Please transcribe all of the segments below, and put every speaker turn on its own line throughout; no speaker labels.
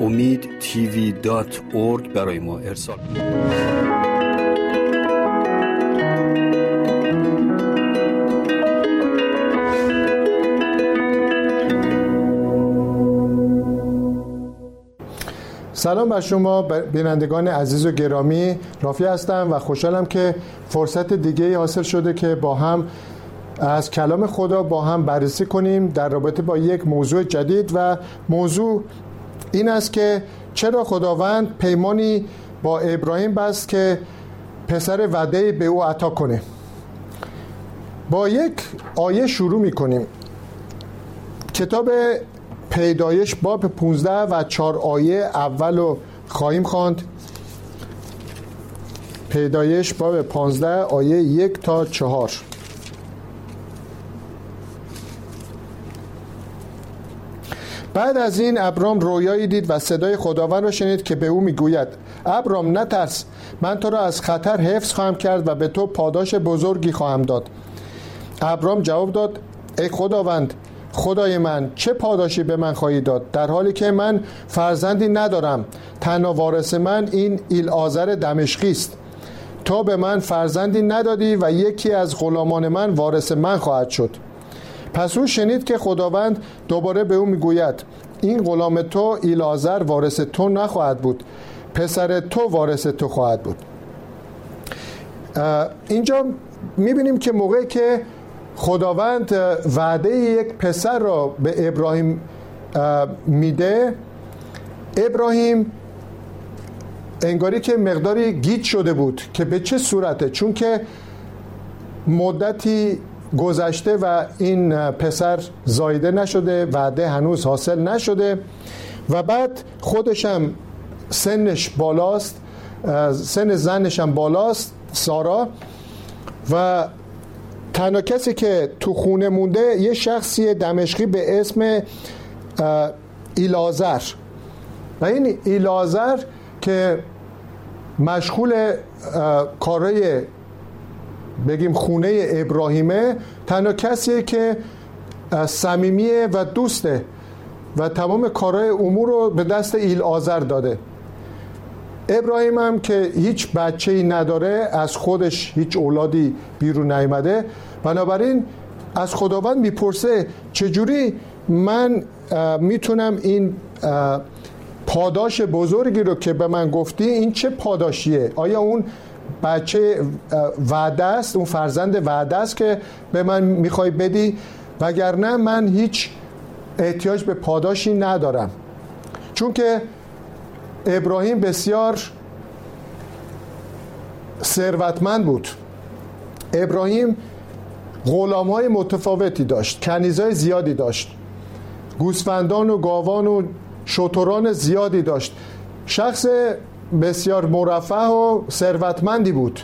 امید تیوی دات برای ما ارسال
سلام بر شما بینندگان عزیز و گرامی. رافی هستم و خوشحالم که فرصت دیگه حاصل شده که با هم از کلام خدا با هم بررسی کنیم در رابطه با یک موضوع جدید و موضوع این است که چرا خداوند پیمانی با ابراهیم بست که پسر وعده به او عطا کنه. با یک آیه شروع می کنیم کتاب پیدایش باب 15 و 4 آیه اول رو خواهیم خواند. پیدایش باب 15 آیه یک تا چهار. بعد از این ابرام رویایی دید و صدای خداوند را شنید که به او می‌گوید ابرام نترس من تو را از خطر حفظ خواهم کرد و به تو پاداش بزرگی خواهم داد. ابرام جواب داد ای خداوند خدای من چه پاداشی به من خواهی داد؟ در حالی که من فرزندی ندارم تنها وارث من این ایل آذر دمشقی است. تو به من فرزندی ندادی و یکی از غلامان من وارث من خواهد شد. پس او شنید که خداوند دوباره به او می‌گوید این غلام تو ایلازر وارث تو نخواهد بود پسر تو وارث تو خواهد بود. اینجا می‌بینیم که موقعی که خداوند وعده یک پسر را به ابراهیم میده ابراهیم انگاری که مقداری گیت شده بود که به چه صورته؟ چون که مدتی گذشته و این پسر زایده نشده وعده هنوز حاصل نشده و بعد خودشم سنش بالاست سن زنش هم بالاست سارا. و تنها کسی که تو خونه مونده یه شخصی دمشقی به اسم ایلازر. و این ایلازر که مشغول کارهای بگیم خونه ابراهیمه تنها کسیه که صمیمیه و دوسته و تمام کارهای امور رو به دست ایل آذر داده. ابراهیم هم که هیچ بچه ای نداره از خودش هیچ اولادی بیرون نیامده. بنابراین از خداوند می‌پرسه چجوری من می‌تونم این پاداش بزرگی رو که به من گفتی این چه پاداشیه؟ آیا اون بچه وعده است اون فرزند وعده است که به من می‌خوای بدی. وگرنه من هیچ احتیاج به پاداشی ندارم. چون که ابراهیم بسیار ثروتمند بود. ابراهیم غلام های متفاوتی داشت کنیزای زیادی داشت. گوسفندان و گاوان و شتران زیادی داشت. شخص بسیار مرفه و ثروتمندی بود.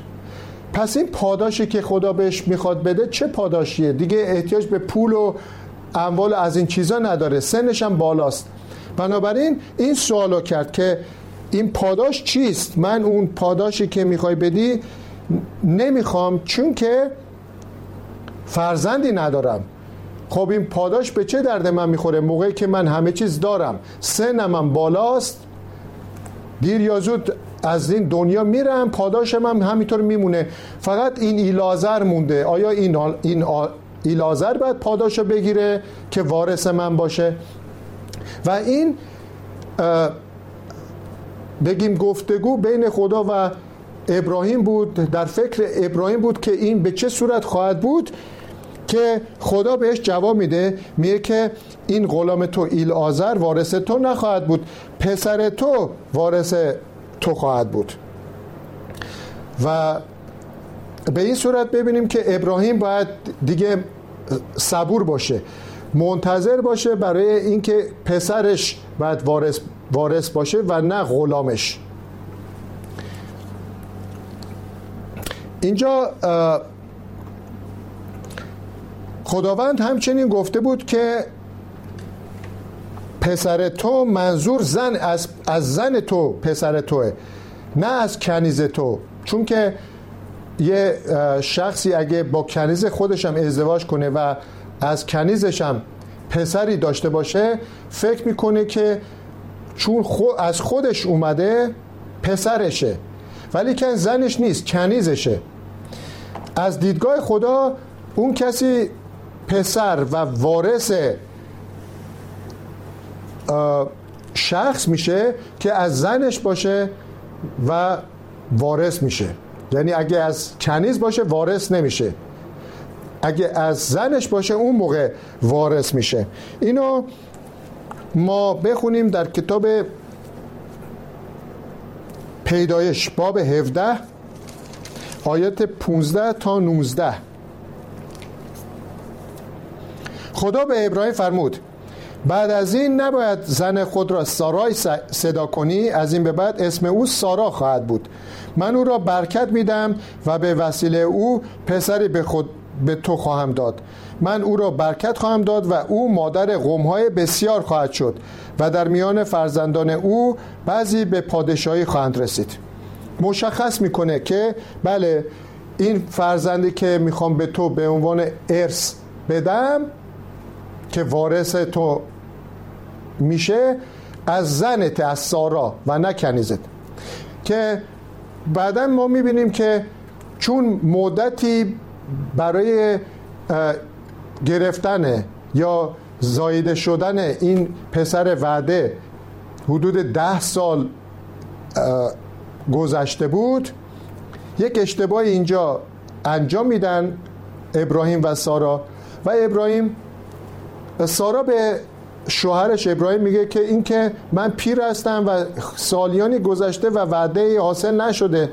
پس این پاداشی که خدا بهش می‌خواد بده چه پاداشیه؟ دیگه احتیاج به پول و اموال از این چیزا نداره. سنش هم بالاست. بنابراین این سوالو کرد که این پاداش چیست؟ من اون پاداشی که می‌خوای بدی نمی‌خوام چون که فرزندی ندارم. خب این پاداش به چه درد من می‌خوره؟ موقعی که من همه چیز دارم. سنم هم بالاست. دیر یا زود از این دنیا میرم پاداش من همینطور میمونه. فقط این ایلازر مونده. آیا این, این ایلازر باید پاداش بگیره که وارث من باشه؟ و این بگیم گفتگو بین خدا و ابراهیم بود در فکر ابراهیم بود که این به چه صورت خواهد بود که خدا بهش جواب میده. میگه که این غلام تو ایل آزر وارث تو نخواهد بود. پسر تو وارث تو خواهد بود. و به این صورت ببینیم که ابراهیم باید دیگه صبور باشه منتظر باشه برای اینکه پسرش باید وارث وارث باشه و نه غلامش. اینجا خداوند همچنین گفته بود که پسر تو منظور زن از, از زن تو پسر توه نه از کنیز تو. چون که یه شخصی اگه با کنیز خودشم ازدواج کنه و از کنیزشم پسری داشته باشه فکر می‌کنه که چون از خودش اومده پسرشه. ولی که زنش نیست کنیزشه. از دیدگاه خدا اون کسی پسر و وارث شخص میشه که از زنش باشه و وارث میشه. یعنی اگه از کنیز باشه وارث نمیشه. اگه از زنش باشه اون موقع وارث میشه. اینو ما بخونیم در کتاب پیدایش باب 17 آیات 15 تا 19 خدا به ابراهیم فرمود بعد از این نباید زن خود را سارای صدا کنی از این به بعد اسم او سارا خواهد بود. من او را برکت میدم و به وسیله او پسری به خود به تو خواهم داد. من او را برکت خواهم داد و او مادر قومهای بسیار خواهد شد و در میان فرزندان او بعضی به پادشاهی خواهند رسید. مشخص می‌کنه که بله این فرزندی که می‌خوام به تو به عنوان ارث بدم که وارث تو میشه از از سارا و نه که بعدا ما می‌بینیم که چون مدتی برای گرفتن یا زایده شدن این پسر وعده حدود ده سال گذشته بود یک اشتباه اینجا انجام میدن ابراهیم و سارا. و ابراهیم سارا به شوهرش ابراهیم میگه که این که من پیر هستم و سالیانی گذشته و وعده حاصل نشده.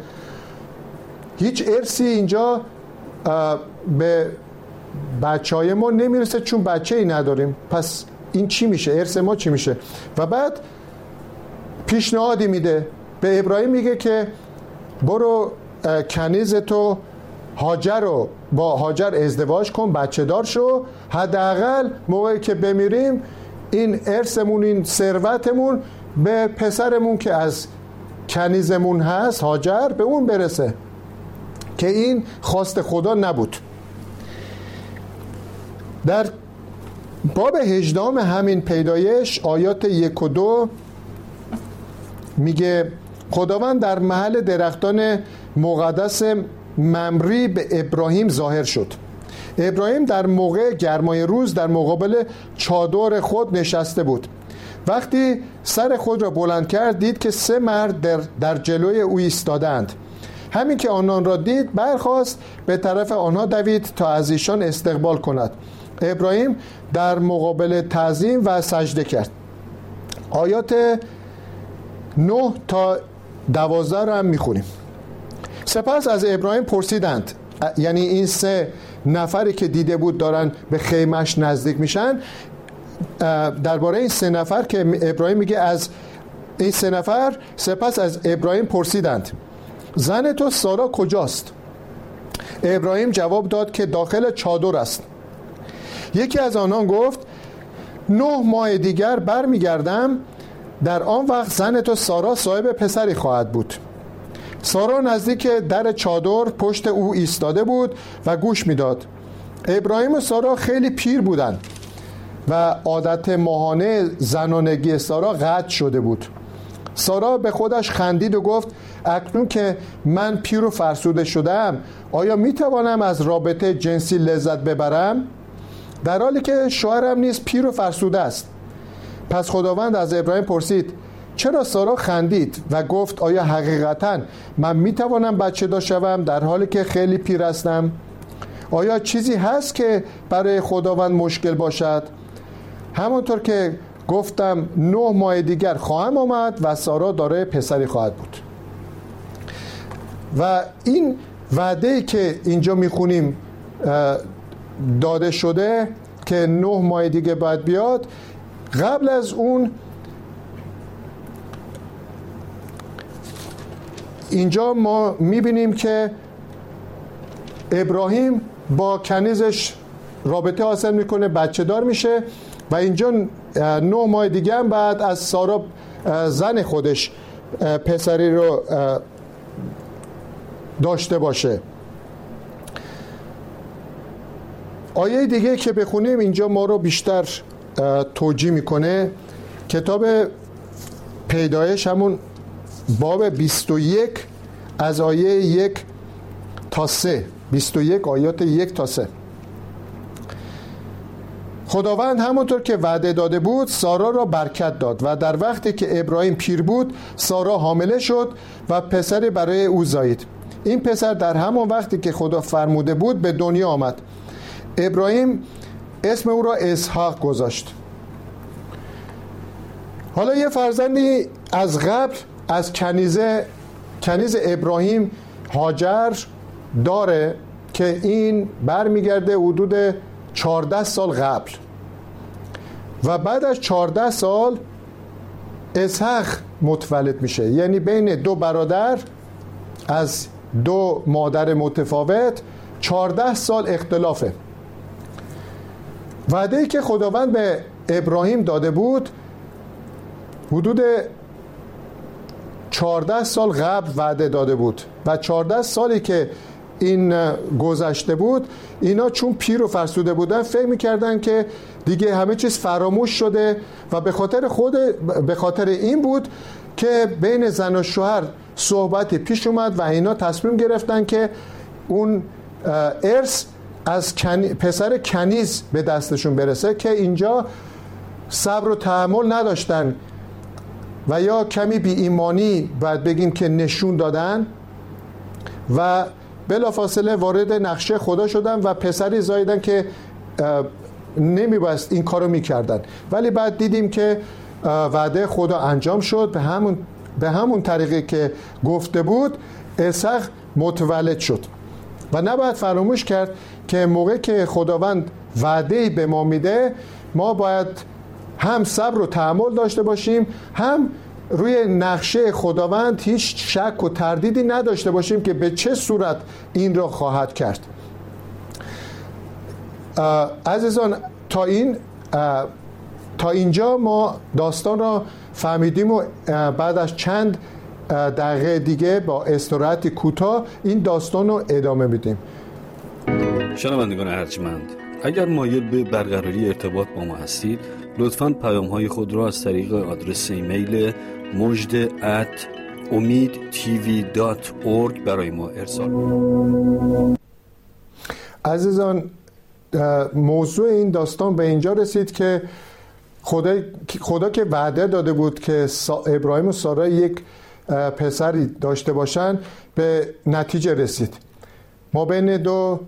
هیچ ارسی اینجا به بچه های ما نمی‌رسه چون بچه ای نداریم. پس این چی میشه؟ ارث ما چی میشه؟ و بعد پیشنهادی میده. به ابراهیم میگه که برو کنیز تو هاجر رو با هاجر ازدواج کن بچه دار شو. حداقل موقعی که بمیریم این ارثمون این ثروتمون به پسرمون که از کنیزمون هست هاجر به اون برسه که این خواست خدا نبود. در باب هجدام همین پیدایش آیات یک و دو میگه خداوند در محل درختان مقدس ممری به ابراهیم ظاهر شد. ابراهیم در موقع گرمای روز در مقابل چادر خود نشسته بود. وقتی سر خود را بلند کرد دید که سه مرد در, در جلوی او ایستادند همین که آنان را دید برخواست به طرف آنها دوید تا از ایشان استقبال کند. ابراهیم در مقابل تعظیم و سجده کرد. آیات 9 تا 12 را هم می‌خونیم. سپس از ابراهیم پرسیدند. یعنی این سه نفری که دیده بود دارن به خیمش نزدیک میشن. درباره این سه نفر که ابراهیم میگه از این سه نفر سپس از ابراهیم پرسیدند. زن تو سارا کجاست؟ ابراهیم جواب داد که داخل چادر است. یکی از آنان گفت نه ماه دیگر برمیگردم. در آن وقت زن تو سارا صاحب پسری خواهد بود. سارا نزدیک در چادر پشت او ایستاده بود و گوش می‌داد. ابراهیم و سارا خیلی پیر بودند و عادت ماهانه زنانگی سارا قطع شده بود. سارا به خودش خندید و گفت اکنون که من پیر و فرسوده شدم آیا می توانم از رابطه جنسی لذت ببرم؟ در حالی که شوهرم نیز پیر و فرسوده است. پس خداوند از ابراهیم پرسید چرا سارا خندید و گفت آیا حقیقتا من می توانم بچه داشتم در حالی که خیلی پیر هستم؟ آیا چیزی هست که برای خداوند مشکل باشد؟ همانطور که گفتم نه ماه دیگر خواهم آمد و سارا داره پسری خواهد بود. و این وعده که اینجا می‌خونیم داده شده که نه ماه دیگه باید بیاد قبل از اون اینجا ما می‌بینیم که ابراهیم با کنیزش رابطه حاصل می‌کنه بچه دار میشه و اینجا نه ماه دیگه هم بعد از سارا زن خودش پسری رو داشته باشه. آیه دیگه که بخونیم اینجا ما رو بیشتر توجیه می‌کنه. کتاب پیدایش همون باب 21 از آیه یک تا سه. 21 آیات یک تا سه. خداوند همونطور که وعده داده بود سارا را برکت داد و در وقتی که ابراهیم پیر بود سارا حامله شد و پسری برای او زایید. این پسر در همون وقتی که خدا فرموده بود به دنیا آمد. ابراهیم اسم او را اسحاق گذاشت. حالا یه فرزندی از قبل از کنیزه کنیز ابراهیم هاجر داره که این برمیگرده حدود 14 سال قبل. و بعد از 14 سال اسحاق متولد میشه. یعنی بین دو برادر از دو مادر متفاوت 14 سال اختلافه. وعده که خداوند به ابراهیم داده بود حدود 14 سال قبل وعده داده بود و 14 سالی که این گذشته بود اینا چون پیر و فرسوده بودن فکر می‌کردن که دیگه همه چیز فراموش شده و به خاطر خود به خاطر این بود که بین زن و شوهر صحبتی پیش اومد و اینا تصمیم گرفتن که اون ارث از پسر کنیز به دستشون برسه که اینجا صبر و تحمل نداشتن. و یا کمی بی ایمانی باید بگیم که نشون دادن و بلافاصله وارد نقشه خدا شدن و پسری زایدن که نمیبست این کارو می‌کردن. ولی بعد دیدیم که وعده خدا انجام شد. به همون به همون طریقی که گفته بود اسق متولد شد. و نباید فراموش کرد که موقع که خداوند وعده به ما میده ما باید هم صبر و تحمل داشته باشیم هم روی نقشه خداوند هیچ شک و تردیدی نداشته باشیم که به چه صورت این را خواهد کرد. عزیزان تا این تا اینجا ما داستان را فهمیدیم و بعد از چند دقیقه دیگه با استراحت کوتاه این داستان رو ادامه میدیم.
شنوندگان ارجمند اگر مایل به برقراری ارتباط با ما هستید لطفا پیام های خود را از طریق آدرس ایمیل مجد ات امید تیوی دات برای ما ارسال
عزیزان موضوع این داستان به اینجا رسید که خدا, خدا که وعده داده بود که ابراهیم و سارا یک پسری داشته باشن به نتیجه رسید. ما بین دو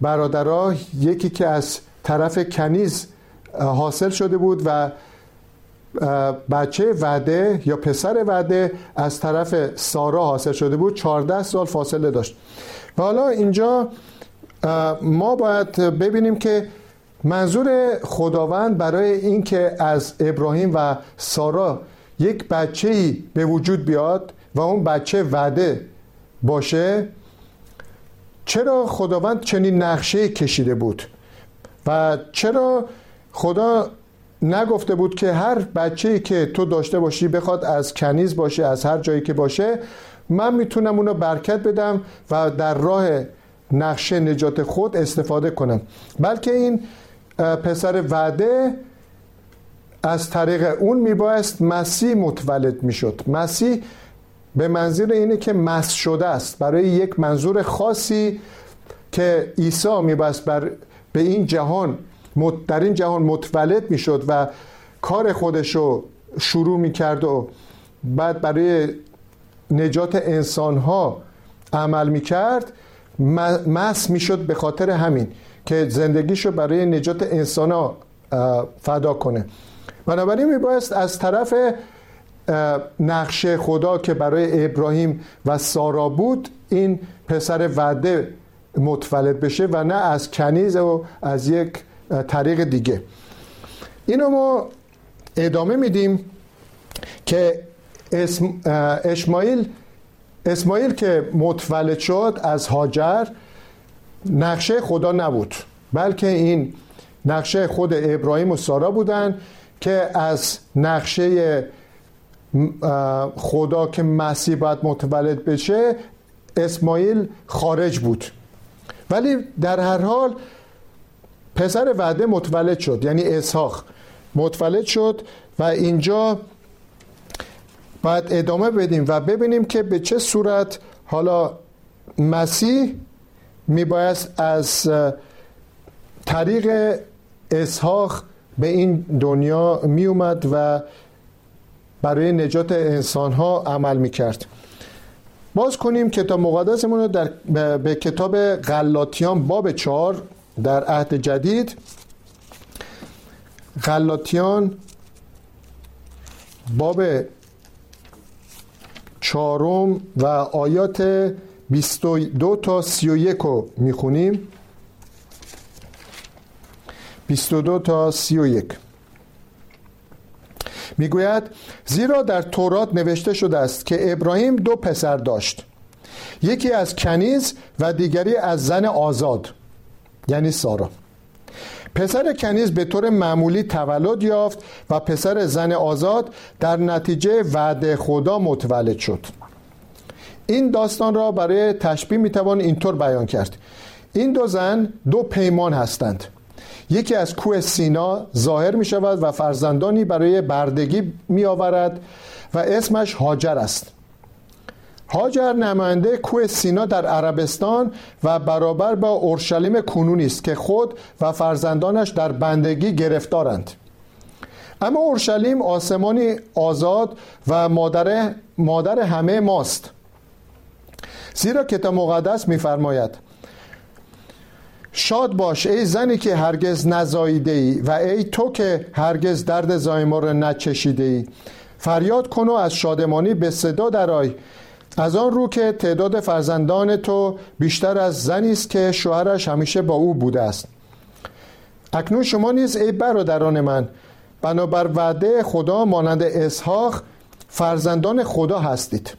برادرها یکی که از طرف کنیز حاصل شده بود و بچه وعده یا پسر وعده از طرف سارا حاصل شده بود. 14 سال فاصله داشت. و حالا اینجا ما باید ببینیم که منظور خداوند برای اینکه از ابراهیم و سارا یک بچه ای به وجود بیاد و اون بچه وعده باشه چرا خداوند چنین نقشه کشیده بود؟ و چرا خدا نگفته بود که هر بچه که تو داشته باشی بخواد از کنیز باشه از هر جایی که باشه من می‌تونم اونو برکت بدم و در راه نقشه نجات خود استفاده کنم. بلکه این پسر وعده از طریق اون میبایست مسیح متولد می‌شد. مسیح به منظور اینه که مس شده است. برای یک منظور خاصی که عیسی میبایست بر به این جهان در این جهان متولد می‌شد و کار خودش رو شروع می‌کرد و بعد برای نجات انسان ها عمل می‌کرد مس می‌شد به خاطر همین که زندگیشو برای نجات انسان ها فدا کنه. بنابراین میبایست از طرف نقشه خدا که برای ابراهیم و سارا بود این پسر وعده متولد بشه و نه از کنیز و از یک طریق دیگه. اینو ما ادامه میدیم که اسم اشمایل اسماعیل که متولد شد از هاجر نقشه خدا نبود. بلکه این نقشه خود ابراهیم و سارا بودن که از نقشه خدا که مسیح باید متولد بشه اسماعیل خارج بود. ولی در هر حال پسر وعده متولد شد یعنی اسحاق. متولد شد و اینجا باید ادامه بدیم و ببینیم که به چه صورت حالا مسیح میبایست از طریق اسحاق به این دنیا میومد و برای نجات انسان ها عمل می‌کرد. باز کنیم کتاب مقدسمون رو در به کتاب غلاطیان باب چهار در عهد جدید غلاطیان باب چهارم و آیات 22 تا 31 رو می‌خونیم. 22 تا 31 می‌گوید زیرا در تورات نوشته شده است که ابراهیم دو پسر داشت. یکی از کنیز و دیگری از زن آزاد. یعنی سارا. پسر کنیز به طور معمولی تولد یافت و پسر زن آزاد در نتیجه وعده خدا متولد شد. این داستان را برای تشبیه می‌توان اینطور بیان کرد. این دو زن دو پیمان هستند. یکی از کوه سینا ظاهر می شود و فرزندانی برای بردگی می آورد و اسمش هاجر است. هاجر نماینده کوه سینا در عربستان و برابر با اورشلیم کنونی است که خود و فرزندانش در بندگی گرفتارند. اما اورشلیم آسمانی آزاد و مادر, مادر همه ماست. زیرا کتاب مقدس میفرماید شاد باش ای زنی که هرگز نزاییده ای و ای تو که هرگز درد زایما را نچشیده ای فریاد کن و از شادمانی به صدا درآی از آن رو که تعداد فرزندان تو بیشتر از زنی است که شوهرش همیشه با او بوده است. اکنون شما نیز ای برادران من بنابر وعده خدا مانند اسحاق فرزندان خدا هستید.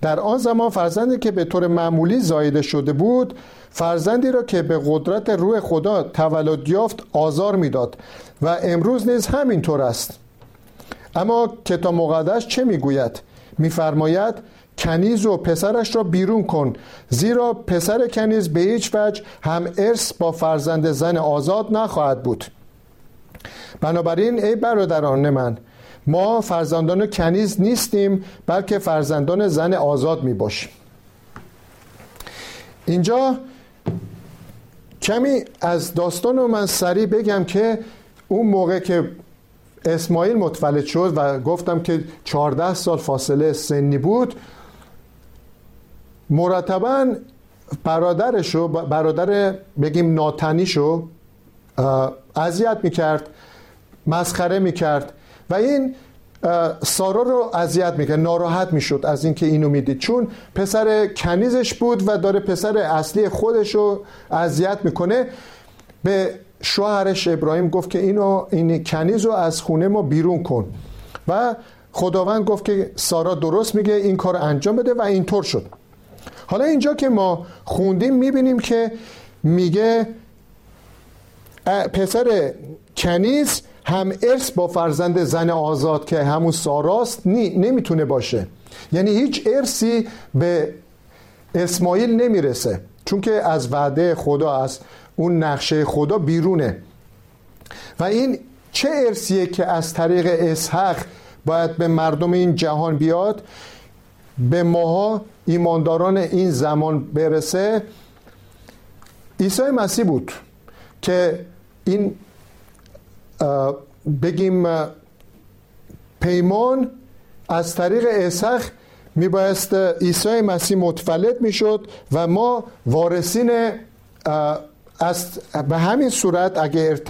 در آن زمان فرزندی که به طور معمولی زایده شده بود فرزندی را که به قدرت روح خدا تولد یافت آزار می‌داد و امروز نیز همینطور است. اما کتاب مقدس چه می‌گوید؟ میفرماید کنیز و پسرش را بیرون کن. زیرا پسر کنیز به هیچ وجه هم ارث با فرزند زن آزاد نخواهد بود. بنابراین ای برادران من ما فرزندان کنیز نیستیم بلکه فرزندان زن آزاد می باشیم. اینجا کمی از داستان رو من سریع بگم که اون موقع که اسماعیل متولد شد و گفتم که 14 سال فاصله سنی بود مرتبا برادرشو برادر بگیم ناتنیشو اذیت می‌کرد مسخره می‌کرد و این سارا رو اذیت می‌کرد ناراحت می‌شد از اینکه اینو می‌دید. چون پسر کنیزش بود و داره پسر اصلی خودش رو اذیت می‌کنه. به شوهرش ابراهیم گفت که اینو این کنیز رو از خونه ما بیرون کن. و خداوند گفت که سارا درست میگه این کار انجام بده و اینطور شد. حالا اینجا که ما خوندیم می‌بینیم که میگه پسر کنیز هم ارث با فرزند زن آزاد که همون ساراست نی نمی‌تونه باشه. یعنی هیچ ارثی به اسماعیل نمی‌رسه. چون که از وعده خدا از اون نقشه خدا بیرونه. و این چه ارثیه که از طریق اسحق باید به مردم این جهان بیاد؟ به ماها ایمانداران این زمان برسه عیسی مسیح بود که این بگیم پیمان از طریق اسخ میبایست عیسی مسیح متولد می‌شد و ما وارثین از به همین صورت اگه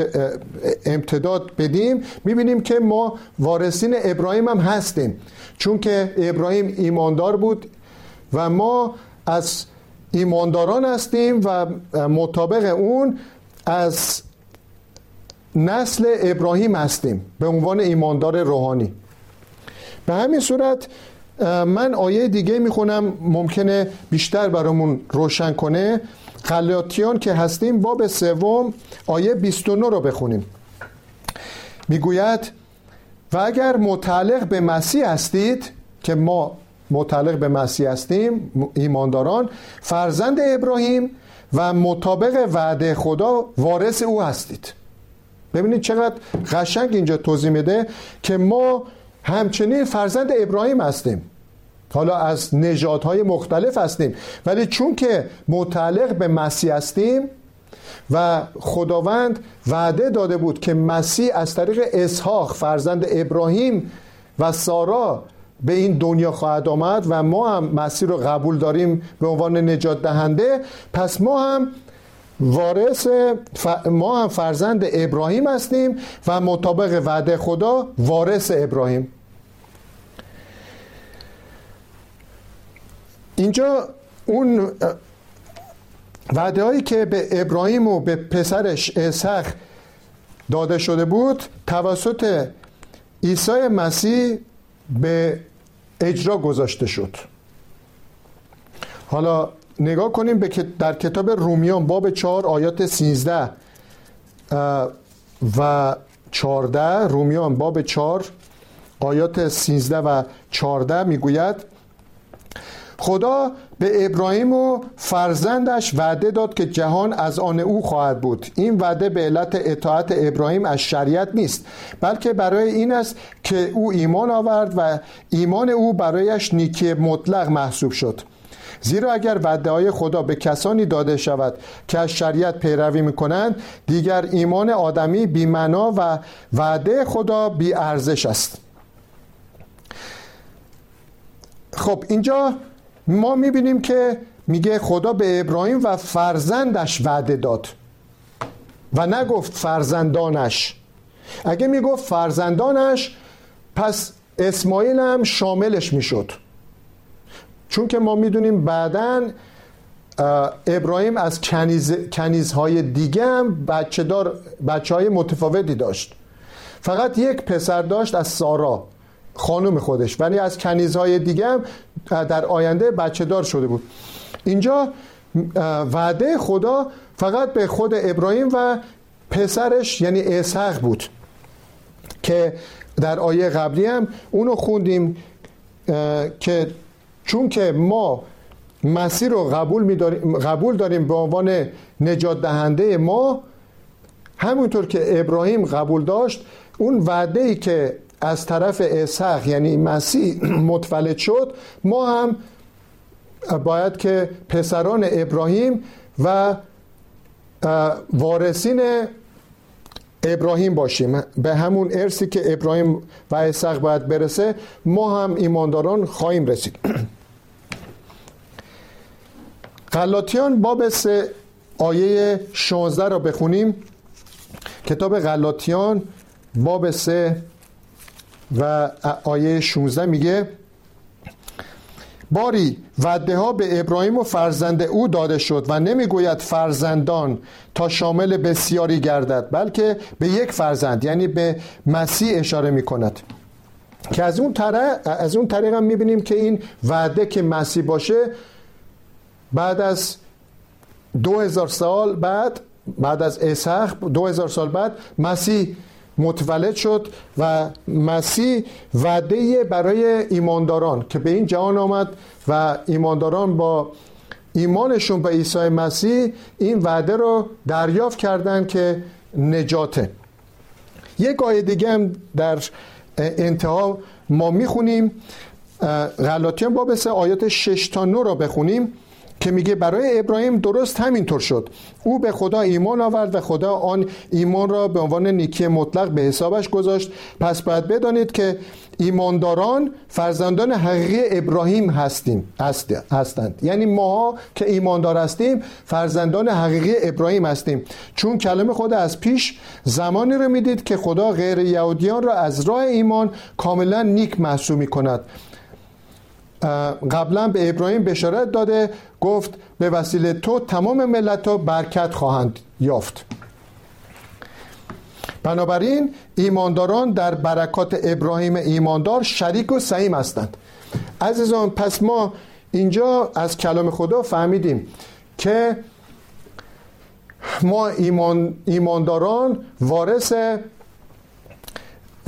امتداد بدیم می‌بینیم که ما وارثین ابراهیم هم هستیم. چون که ابراهیم ایماندار بود و ما از ایمانداران هستیم و مطابق اون از نسل ابراهیم هستیم به عنوان ایماندار روحانی. به همین صورت من آیه دیگه می‌خونم ممکنه بیشتر برامون روشن کنه. غلاطیان که هستیم باب سوم آیه 29 رو بخونیم. می‌گوید و اگر متعلق به مسیح هستید که ما متعلق به مسیح هستیم ایمانداران فرزند ابراهیم و مطابق وعده خدا وارث او هستید. ببینید چقدر قشنگ اینجا توضیح میده که ما همچنین فرزند ابراهیم هستیم. حالا از نژادهای مختلف هستیم. ولی چون که متعلق به مسیح هستیم و خداوند وعده داده بود که مسیح از طریق اسحاق فرزند ابراهیم و سارا به این دنیا خواهد آمد و ما هم مسیح رو قبول داریم به عنوان نجات دهنده. پس ما هم وارث ما هم فرزند ابراهیم هستیم و مطابق وعده خدا وارث ابراهیم. اینجا اون وعده هایی که به ابراهیم و به پسرش اسحاق داده شده بود توسط عیسی مسیح به اجرا گذاشته شد. حالا نگاه کنیم به در کتاب رومیان باب 4 آیات 13 و 14 رومیان باب 4 آیات 13 و 14 می‌گوید خدا به ابراهیم و فرزندش وعده داد که جهان از آن او خواهد بود. این وعده به علت اطاعت ابراهیم از شریعت نیست بلکه برای این است که او ایمان آورد و ایمان او برایش نیکی مطلق محسوب شد. زیرا اگر وعده های خدا به کسانی داده شود که از شریعت پیروی می‌کنند دیگر ایمان آدمی بیمنا و وعده خدا بی ارزش است. خب اینجا ما می‌بینیم که میگه خدا به ابراهیم و فرزندش وعده داد و نگفت فرزندانش. اگه می‌گفت فرزندانش پس اسماعیل هم شاملش می‌شد. چون که ما می‌دونیم بعدا ابراهیم از کنیز، کنیزهای دیگه هم بچه, دار بچه های متفاوتی داشت. فقط یک پسر داشت از سارا خانم خودش. ولی از کنیزهای دیگه هم در آینده بچه دار شده بود. اینجا وعده خدا فقط به خود ابراهیم و پسرش یعنی اسحق بود که در آیه قبلی هم اونو خوندیم که چون که ما مسیر رو قبول, قبول داریم به عنوان نجات دهنده ما همونطور که ابراهیم قبول داشت اون وعده ای که از طرف اسحق یعنی مسیح متولد شد ما هم باید که پسران ابراهیم و وارثین ابراهیم باشیم. به همون ارسی که ابراهیم و اسحاق باید برسه ما هم ایمانداران خواهیم رسید. غلاطیان باب سه آیه 16 را بخونیم. کتاب غلاطیان باب سه و آیه 16 میگه باری وعده ها به ابراهیم و فرزند او داده شد و نمی‌گوید فرزندان تا شامل بسیاری گردد بلکه به یک فرزند یعنی به مسیح اشاره می کند که از اون طریق از اون طریق هم می‌بینیم که این وعده که مسیح باشه بعد از دو هزار سال بعد بعد از اسحاق دو هزار سال بعد مسیح متولد شد و مسیح وعده برای ایمانداران که به این جهان آمد و ایمانداران با ایمانشون به عیسی مسیح این وعده رو دریافت کردند که نجاته. یک آیه دیگه هم در انتها ما می‌خونیم غلاطیان باب سه آیات 6 تا 9 رو بخونیم. که میگه برای ابراهیم درست همینطور شد. او به خدا ایمان آورد و خدا آن ایمان را به عنوان نیکی مطلق به حسابش گذاشت. پس باید بدانید که ایمانداران فرزندان حقیقی ابراهیم هستیم هستند. یعنی ما که ایماندار هستیم فرزندان حقیقی ابراهیم هستیم. چون کلمه خدا از پیش زمانی رو می‌دید که خدا غیر یهودیان را از راه ایمان کاملا نیک محسوب می کند قبلا به ابراهیم بشارت داده گفت به وسیله تو تمام ملت ها برکت خواهند یافت. بنابراین ایمانداران در برکات ابراهیم ایماندار شریک و سعیم هستند. عزیزان پس ما اینجا از کلام خدا فهمیدیم که ما ایمان ایمانداران وارث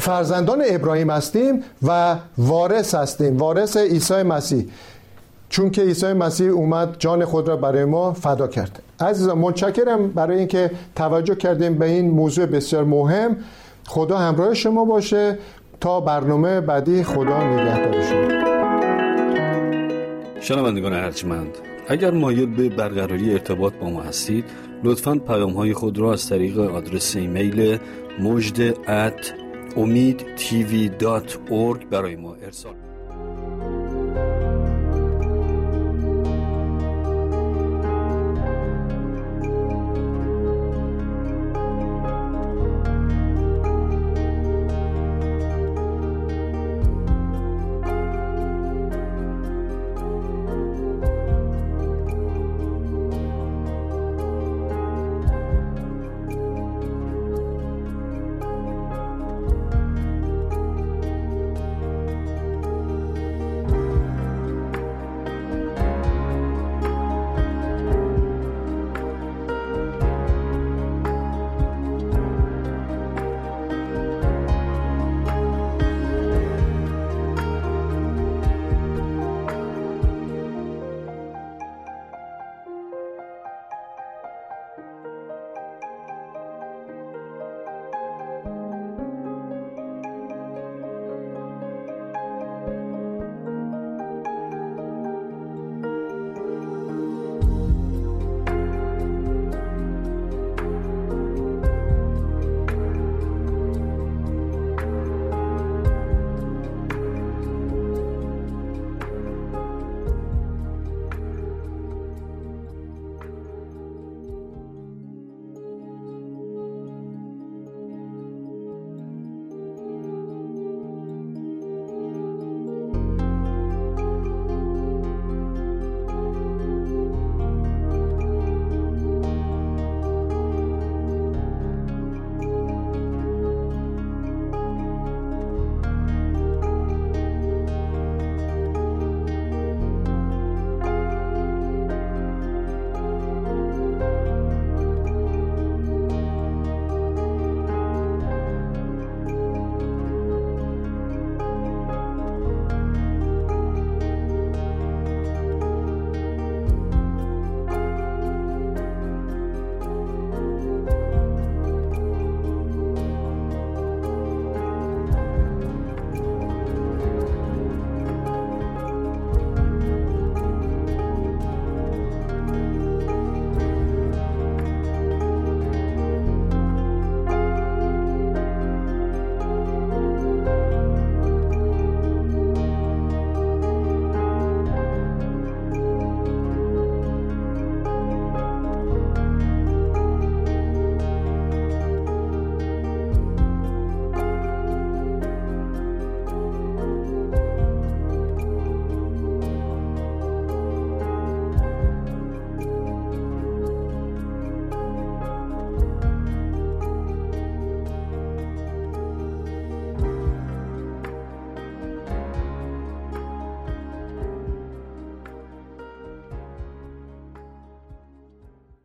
فرزندان ابراهیم هستیم و وارث هستیم وارث عیسی مسیح. چون که عیسی مسیح اومد جان خود را برای ما فدا کرد. عزیزان متشکرم برای اینکه توجه کردیم به این موضوع بسیار مهم. خدا همراه شما باشه. تا برنامه بعدی خدا نگهدار شما.
شنوندگان ارجمند اگر مایل به برقراری ارتباط با ما هستید لطفا پیام های خود را از طریق آدرس ایمیل مجد at برای ما ارسال